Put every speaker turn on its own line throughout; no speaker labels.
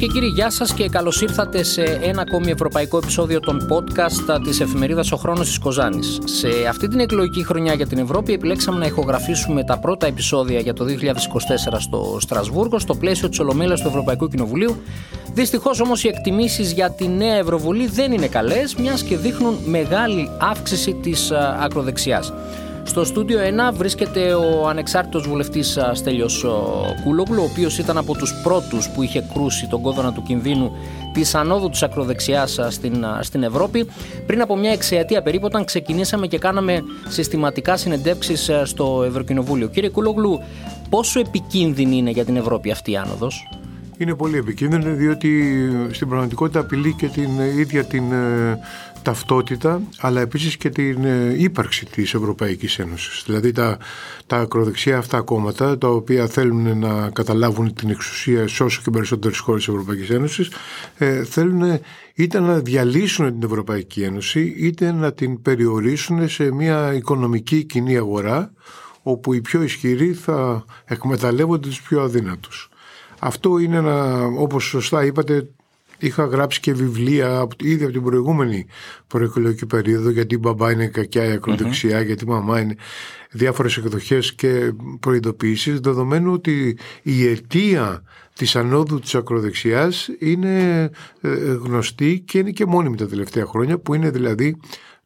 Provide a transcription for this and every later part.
και κύριοι, γεια σας και καλώς ήρθατε σε ένα ακόμη ευρωπαϊκό επεισόδιο των podcast της εφημερίδας Ο Χρόνος της Κοζάνης. Σε αυτή την εκλογική χρονιά για την Ευρώπη, επιλέξαμε να ηχογραφήσουμε τα πρώτα επεισόδια για το 2024 στο Στρασβούργο, στο πλαίσιο της Ολομέλειας του Ευρωπαϊκού Κοινοβουλίου. Δυστυχώς όμως οι εκτιμήσεις για τη νέα Ευρωβουλή δεν είναι καλές, μιας και δείχνουν μεγάλη αύξηση της ακροδεξιάς. Στο στούντιο 1 βρίσκεται ο ανεξάρτητος βουλευτής Στέλιος Κούλογλου, ο οποίος ήταν από τους πρώτους που είχε κρούσει τον κόδωνα του κινδύνου της ανόδου της ακροδεξιάς στην, στην Ευρώπη. Πριν από μια εξαιτία περίπου όταν ξεκινήσαμε και κάναμε συστηματικά συνεντεύξεις στο Ευρωκοινοβούλιο. Κύριε Κούλογλου, πόσο επικίνδυνη είναι για την Ευρώπη αυτή η άνοδος;
Είναι πολύ επικίνδυνη διότι στην πραγματικότητα απειλεί και την ίδια την ε, ταυτότητα αλλά επίσης και την ε, ύπαρξη της Ευρωπαϊκής Ένωσης. Δηλαδή τα, τα ακροδεξιά αυτά κόμματα τα οποία θέλουν να καταλάβουν την εξουσία σε όσο και περισσότερες χώρες της Ευρωπαϊκής Ένωσης ε, θέλουν είτε να διαλύσουν την Ευρωπαϊκή Ένωση είτε να την περιορίσουν σε μια οικονομική κοινή αγορά όπου οι πιο ισχυροί θα εκμεταλλεύονται τους πιο αδύνατους. Αυτό είναι ένα, όπως σωστά είπατε, Είχα γράψει και βιβλία ήδη από την προηγούμενη προεκλογική περίοδο γιατί η μπαμπά είναι κακιά, η ακροδεξιά, γιατί η μαμά είναι διάφορες εκδοχές και προειδοποιήσεις δεδομένου ότι η αιτία της ανόδου της ακροδεξιάς είναι ε, γνωστή και είναι και μόνιμη τα τελευταία χρόνια που είναι δηλαδή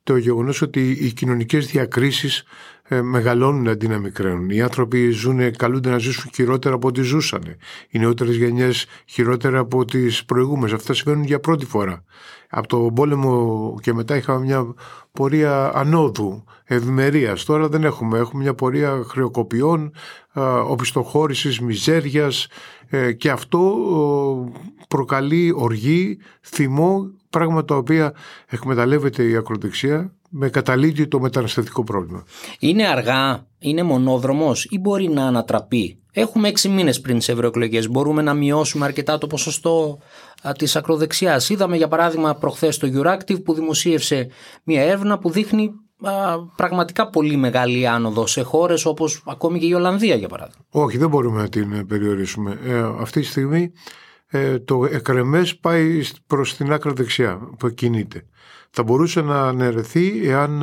το γεγονός ότι οι κοινωνικές διακρίσεις ε, μεγαλώνουν αντί να μικραίνουν. Οι άνθρωποι ζουν, καλούνται να ζήσουν χειρότερα από ό,τι ζούσαν. Οι νεότερες γενιές χειρότερα από τις προηγούμενες. Αυτά συμβαίνουν για πρώτη φορά. Από τον πόλεμο και μετά είχαμε μια πορεία ανόδου, ευημερίας. Τώρα δεν έχουμε. Έχουμε μια πορεία χρεοκοπιών, οπισθοχώρησης, μιζέριας ε, και αυτό προκαλεί οργή, θυμό, πράγματα τα οποία εκμεταλλεύεται η ακροδεξιά με καταλήτη το μεταναστευτικό πρόβλημα.
Είναι αργά, είναι μονόδρομος ή μπορεί να ανατραπεί; Έχουμε έξι μήνες πριν τις ευρωεκλογές. Μπορούμε να μειώσουμε αρκετά το ποσοστό της ακροδεξιάς. Είδαμε για παράδειγμα προχθές το Euractiv που δημοσίευσε μια έρευνα που δείχνει πραγματικά πολύ μεγάλη άνοδο σε χώρες όπως ακόμη και η Ολλανδία για παράδειγμα.
Όχι, δεν μπορούμε να την περιορίσουμε. Ε, αυτή τη στιγμή ε, το εκρεμές πάει προς την άκρα δεξιά που κινείται θα μπορούσε να αναιρεθεί εάν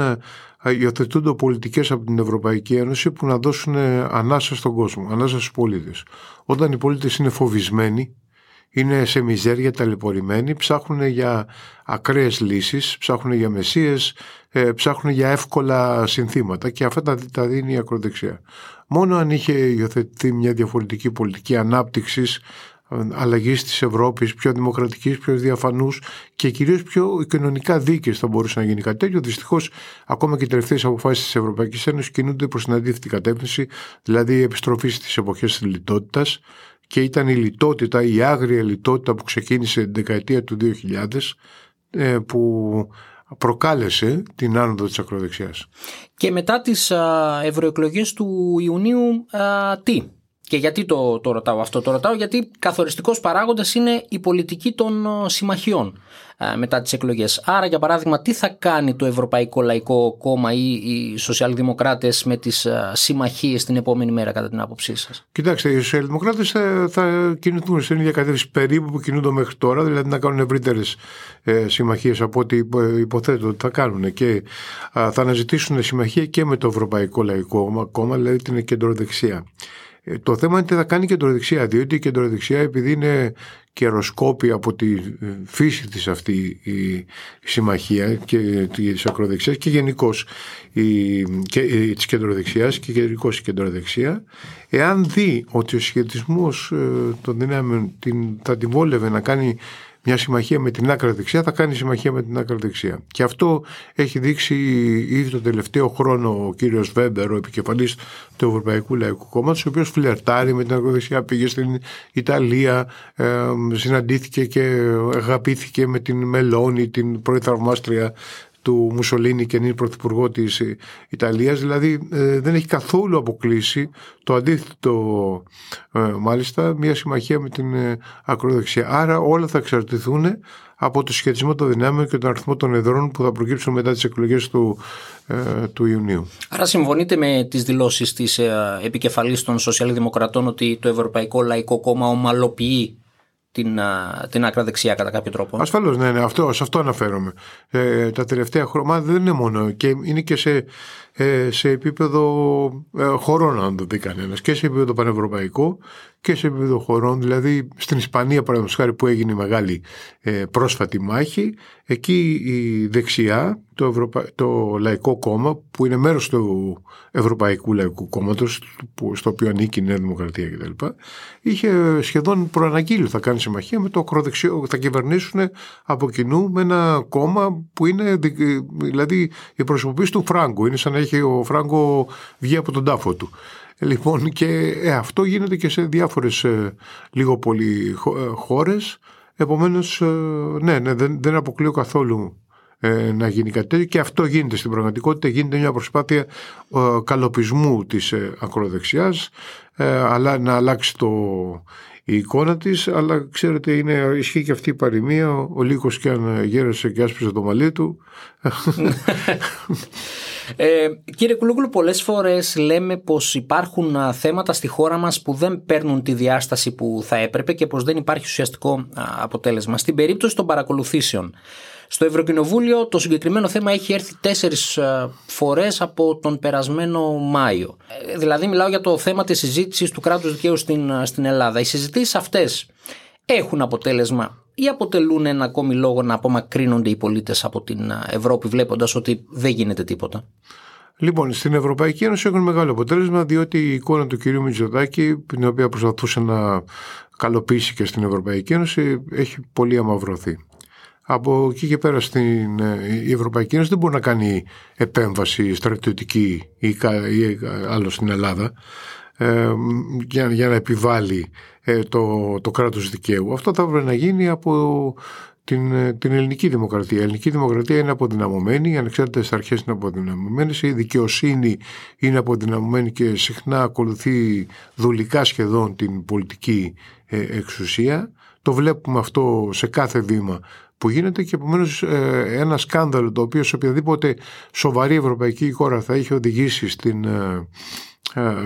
ε, υιοθετούνται πολιτικές από την Ευρωπαϊκή Ένωση που να δώσουν ε, ανάσα στον κόσμο, ανάσα στους πολίτες. Όταν οι πολίτες είναι φοβισμένοι, είναι σε μιζέρια ταλαιπωρημένοι, ψάχνουν για ακραίες λύσεις, ψάχνουν για μεσίες, ε, ψάχνουν για εύκολα συνθήματα και αυτά τα, τα δίνει η ακροδεξιά. Μόνο αν είχε υιοθετηθεί μια διαφορετική πολιτική ανάπτυξης αλλαγής της Ευρώπης, πιο δημοκρατικής, πιο διαφανούς και κυρίως πιο κοινωνικά δίκαιη θα μπορούσε να γίνει κάτι τέτοιο. Δυστυχώς, ακόμα και οι τελευταίες αποφάσεις της Ευρωπαϊκής Ένωσης κινούνται προς την αντίθετη κατεύθυνση, δηλαδή η επιστροφή στις εποχές της λιτότητας και ήταν η λιτότητα, η άγρια λιτότητα που ξεκίνησε την δεκαετία του 2000 ε, που προκάλεσε την άνοδο της ακροδεξιάς.
Και μετά τις ευρωεκλογές του Ιουνίου τι, και γιατί το, το ρωτάω αυτό, το ρωτάω γιατί καθοριστικός παράγοντας είναι η πολιτική των ε, συμμαχιών ε, μετά τις εκλογές. Άρα για παράδειγμα τι θα κάνει το Ευρωπαϊκό Λαϊκό Κόμμα ή οι σοσιαλδημοκράτες με τις ε, συμμαχίες την επόμενη μέρα κατά την άποψή σας;
Κοιτάξτε, οι σοσιαλδημοκράτες θα, θα κινηθούν στην ίδια κατεύθυνση περίπου που κινούνται μέχρι τώρα, δηλαδή να κάνουν ευρύτερες ε, συμμαχίες από ό,τι υποθέτω ότι θα κάνουν και θα αναζητήσουν συμμαχία και με το Ευρωπαϊκό Λαϊκό Κόμμα, δηλαδή την κεντροδεξιά. Ε, το θέμα είναι τι θα κάνει η κεντροδεξιά, διότι η κεντροδεξιά επειδή είναι καιροσκόπη από τη φύση της αυτή η συμμαχία και της ακροδεξιάς και γενικώς της κεντροδεξιάς και γενικώς η κεντροδεξιά εάν δει ότι ο σχετισμός ε, των δυνάμεων θα την βόλευε να κάνει μια συμμαχία με την άκρα δεξιά θα κάνει συμμαχία με την άκρα δεξιά. Και αυτό έχει δείξει ήδη το τελευταίο χρόνο ο κύριος Βέμπερ, ο επικεφαλής του Ευρωπαϊκού Λαϊκού Κόμματος, ο οποίος φλερτάρει με την ακροδεξιά, πήγε στην Ιταλία, ε, συναντήθηκε και αγαπήθηκε με την Μελώνη, την πρώην θαυμάστρια του Μουσολίνη και είναι πρωθυπουργό της Ιταλίας δηλαδή ε, δεν έχει καθόλου αποκλείσει το αντίθετο ε, μάλιστα μια συμμαχία με την ε, ακροδεξιά άρα όλα θα εξαρτηθούν από το σχετισμό των δυνάμεων και τον αριθμό των εδρών που θα προκύψουν μετά τις εκλογές του, του Ιουνίου.
Άρα συμφωνείτε με τις δηλώσεις της επικεφαλής των Σοσιαλδημοκρατών ότι το Ευρωπαϊκό Λαϊκό Κόμμα ομαλοποιεί την, την άκρα δεξιά κατά κάποιο τρόπο.
Ασφαλώς, ναι, ναι αυτό, σε αυτό αναφέρομαι. Ε, τα τελευταία χρόνια δεν είναι μόνο και είναι και σε, ε, σε επίπεδο ε, χωρών αν το δει κανένας και σε επίπεδο πανευρωπαϊκό και σε επίπεδο χωρών. Δηλαδή στην Ισπανία παραδείγματος χάρη που έγινε η μεγάλη ε, πρόσφατη μάχη εκεί η δεξιά το, το Λαϊκό Κόμμα που είναι μέρος του Ευρωπαϊκού Λαϊκού Κόμματος στο οποίο ανήκει η Νέα Δημοκρατία κτλ. είχε σχεδόν προαναγγείλει θα κάνει συμμαχία με το ακροδεξιό θα κυβερνήσουν από κοινού με ένα κόμμα που είναι δηλαδή η προσωπήση του Φράγκο είναι σαν να έχει ο Φράγκο βγει από τον τάφο του Λοιπόν, και ε, αυτό γίνεται και σε διάφορες ε, λίγο πολύ ε, χώρες. Επομένως, ναι, ναι δεν, δεν αποκλείω καθόλου να γίνει κάτι τέτοιο και αυτό γίνεται στην πραγματικότητα. Γίνεται μια προσπάθεια καλοπισμού της ακροδεξιάς, αλλά να αλλάξει το, η εικόνα της, αλλά ξέρετε είναι, ισχύει και αυτή η παροιμία, ο Λύκος και αν γέρασε και άσπιζε το μαλλί του.
Ε, κύριε Κουλούγλου, πολλές φορές λέμε πως υπάρχουν θέματα στη χώρα μας που δεν παίρνουν τη διάσταση που θα έπρεπε και πως δεν υπάρχει ουσιαστικό αποτέλεσμα. Στην περίπτωση των παρακολουθήσεων, στο Ευρωκοινοβούλιο το συγκεκριμένο θέμα έχει έρθει τέσσερις φορές από τον περασμένο Μάιο. Ε, δηλαδή μιλάω για το θέμα της συζήτησης του κράτους δικαίου στην, στην Ελλάδα. Οι συζητήσεις αυτές έχουν αποτέλεσμα ή αποτελούν ένα ακόμη λόγο να απομακρύνονται οι πολίτες από την Ευρώπη βλέποντας ότι δεν γίνεται τίποτα;
Λοιπόν, στην Ευρωπαϊκή Ένωση έχουν μεγάλο αποτέλεσμα διότι η εικόνα του κυρίου Μητσοτάκη, την οποία προσπαθούσε να καλοποιήσει και στην Ευρωπαϊκή Ένωση, έχει πολύ αμαυρωθεί. Από εκεί και πέρα στην, η Ευρωπαϊκή Ένωση δεν μπορεί να κάνει επέμβαση στρατιωτική ή, ή άλλο στην Ελλάδα ε, για, για να επιβάλλει ε, το, το κράτος δικαίου. Αυτό θα έπρεπε να γίνει από την, ε, την ελληνική δημοκρατία. Η ελληνική δημοκρατία είναι αποδυναμωμένη, οι ανεξάρτητες αρχές είναι αποδυναμωμένες, η δικαιοσύνη είναι αποδυναμωμένη και συχνά ακολουθεί δουλικά σχεδόν την πολιτική ε, εξουσία. Το βλέπουμε αυτό σε κάθε βήμα που γίνεται και επομένως ένα σκάνδαλο το οποίο σε οποιαδήποτε σοβαρή ευρωπαϊκή χώρα θα είχε οδηγήσει στην,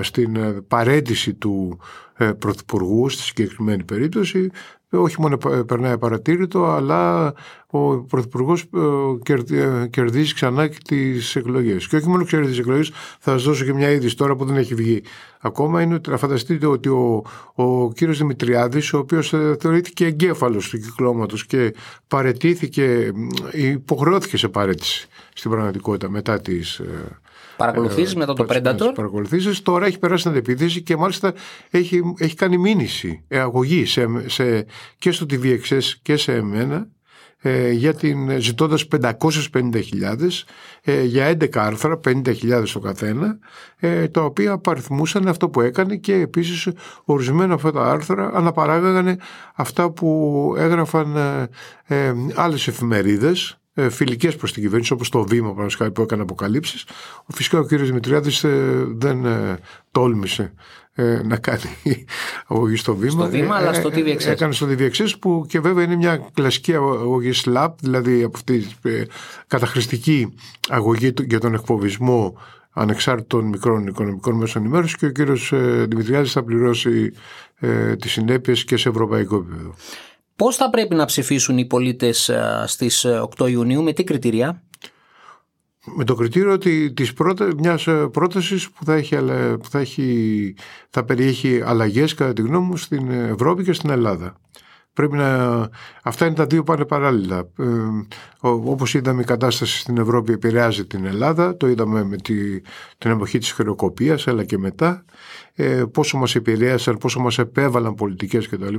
στην παρέντηση του ε, πρωθυπουργού στη συγκεκριμένη περίπτωση. Όχι μόνο περνάει παρατήρητο, αλλά ο πρωθυπουργός ε, κερδίζει ξανά και τις εκλογές. Και όχι μόνο κερδίζει τις εκλογές, θα σας δώσω και μια είδηση τώρα που δεν έχει βγει ακόμα. Είναι ότι να φανταστείτε ότι ο, ο κύριος Δημητριάδης, ο οποίος ε, θεωρήθηκε εγκέφαλος του κυκλώματος και παρετήθηκε, υποχρεώθηκε σε παρέτηση στην πραγματικότητα μετά τις
Παρακολουθήσει ε, μετά το Predator;
Παρακολουθήσεις. Τώρα έχει περάσει την αντεπίθεση και μάλιστα έχει, έχει κάνει μήνυση, ε, αγωγή σε, σε, και στο TVXS και σε εμένα ε, για την, ζητώντας 550.000 ε, για 11 άρθρα, 50.000 το καθένα, ε, τα οποία απαριθμούσαν αυτό που έκανε και επίσης ορισμένα αυτά τα άρθρα αναπαράγαγαν αυτά που έγραφαν ε, ε άλλες εφημερίδες ε, φιλικές προς την κυβέρνηση, όπως το Βήμα που έκανε αποκαλύψεις. Φυσικά ο κ. Δημητριάδης ε, δεν ε, τόλμησε να κάνει αγωγή στο Βήμα.
Στο Βήμα, αλλά στο TVXS.
Έκανε στο TVXS που και βέβαια είναι μια κλασική αγωγή SLAP, δηλαδή από αυτή καταχρηστική αγωγή για τον εκφοβισμό ανεξάρτητων μικρών οικονομικών μέσων ενημέρωσης και ο κύριος Δημητριάδης θα πληρώσει ε, τις συνέπειες και σε ευρωπαϊκό επίπεδο.
Πώς θα πρέπει να ψηφίσουν οι πολίτες ε, στις 8 ε, Ιουνίου, με τι κριτήρια;
Με το κριτήριο τη της πρώτα, μιας ε, πρότασης που θα, έχει, που θα, έχει, θα περιέχει αλλαγές κατά τη γνώμη μου στην Ευρώπη και στην Ελλάδα. Πρέπει να... Αυτά είναι τα δύο πάνε παράλληλα. Ε, όπως είδαμε η κατάσταση στην Ευρώπη επηρεάζει την Ελλάδα, το είδαμε με τη, την εποχή της χρεοκοπίας αλλά και μετά, ε, πόσο μας επηρέασαν, πόσο μας επέβαλαν πολιτικές κτλ.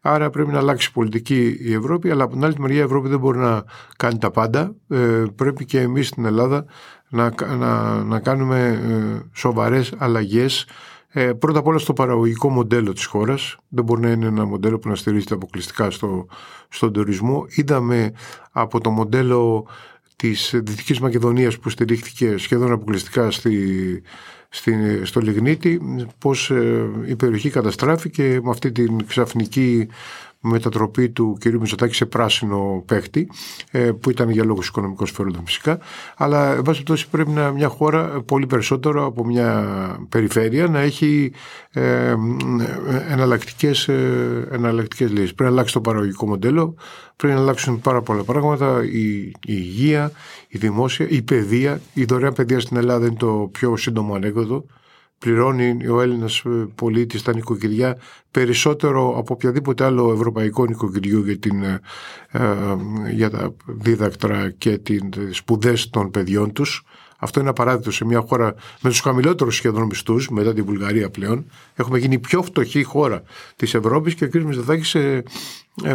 Άρα πρέπει να αλλάξει πολιτική η Ευρώπη, αλλά από την άλλη μεριά η Ευρώπη δεν μπορεί να κάνει τα πάντα. Ε, πρέπει και εμείς στην Ελλάδα να, να, να κάνουμε ε, σοβαρές αλλαγές ε, πρώτα απ' όλα στο παραγωγικό μοντέλο της χώρας. Δεν μπορεί να είναι ένα μοντέλο που να στηρίζεται αποκλειστικά στο, στον τουρισμό. Είδαμε από το μοντέλο της Δυτικής Μακεδονίας που στηρίχθηκε σχεδόν αποκλειστικά στη, στη, στο Λιγνίτη πως ε, η περιοχή καταστράφηκε με αυτή την ξαφνική μετατροπή του κ. Μητσοτάκη σε πράσινο παίχτη, ε, που ήταν για λόγους οικονομικών σφαίρων φυσικά. Αλλά, εν πάση περιπτώσει, πρέπει να μια χώρα πολύ περισσότερο από μια περιφέρεια να έχει ε, εναλλακτικές ε, λύσεις. Πρέπει να αλλάξει το παραγωγικό μοντέλο, πρέπει να αλλάξουν πάρα πολλά πράγματα. Η, η υγεία, η δημόσια, η παιδεία. Η δωρεάν παιδεία στην Ελλάδα είναι το πιο σύντομο ανέκδοτο πληρώνει ο Έλληνας ε, πολίτης στα νοικοκυριά περισσότερο από οποιαδήποτε άλλο ευρωπαϊκό νοικοκυριό για, την, ε, ε, για τα δίδακτρα και τις σπουδές των παιδιών τους. Αυτό είναι απαράδεκτο σε μια χώρα με τους χαμηλότερους σχεδόν μισθούς, μετά την Βουλγαρία πλέον. Έχουμε γίνει η πιο φτωχή χώρα της Ευρώπης και ο κ. Μητσοτάκης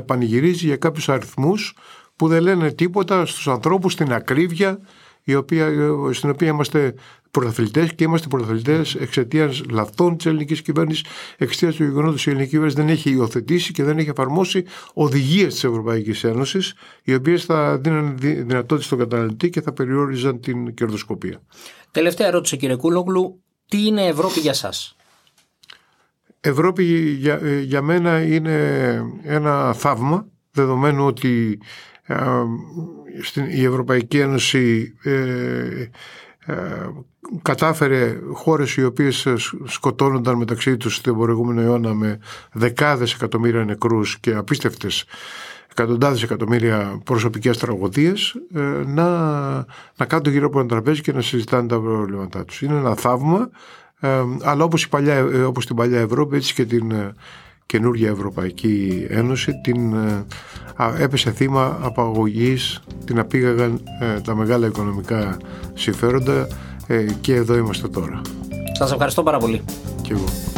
πανηγυρίζει για κάποιους αριθμούς που δεν λένε τίποτα στους ανθρώπους στην ακρίβεια η οποία, στην οποία είμαστε πρωταθλητές και είμαστε πρωταθλητές εξαιτίας λαθών της ελληνικής κυβέρνησης, εξαιτίας του γεγονότος ότι η ελληνική κυβέρνηση δεν έχει υιοθετήσει και δεν έχει εφαρμόσει οδηγίες της Ευρωπαϊκής Ένωσης, οι οποίες θα δίνουν δυνατότητα στον καταναλωτή και θα περιόριζαν την κερδοσκοπία.
Τελευταία ερώτηση, κύριε Κούλογλου. Τι είναι Ευρώπη για σας;
Ευρώπη για, για μένα είναι ένα θαύμα, δεδομένου ότι στην, η Ευρωπαϊκή Ένωση ε, ε, κατάφερε χώρες οι οποίες σκοτώνονταν μεταξύ τους στον προηγούμενο αιώνα με δεκάδες εκατομμύρια νεκρούς και απίστευτες εκατοντάδες εκατομμύρια προσωπικές τραγωδίες ε, να, να κάνουν γύρω από ένα τραπέζι και να συζητάνε τα προβλήματά τους. Είναι ένα θαύμα αλλά όπως, η παλιά, όπως την παλιά Ευρώπη έτσι και την καινούργια Ευρωπαϊκή Ένωση την ε, έπεσε θύμα απαγωγής, την απήγαγαν ε, τα μεγάλα οικονομικά συμφέροντα ε, και εδώ είμαστε τώρα.
Σας ευχαριστώ πάρα πολύ.
Και εγώ.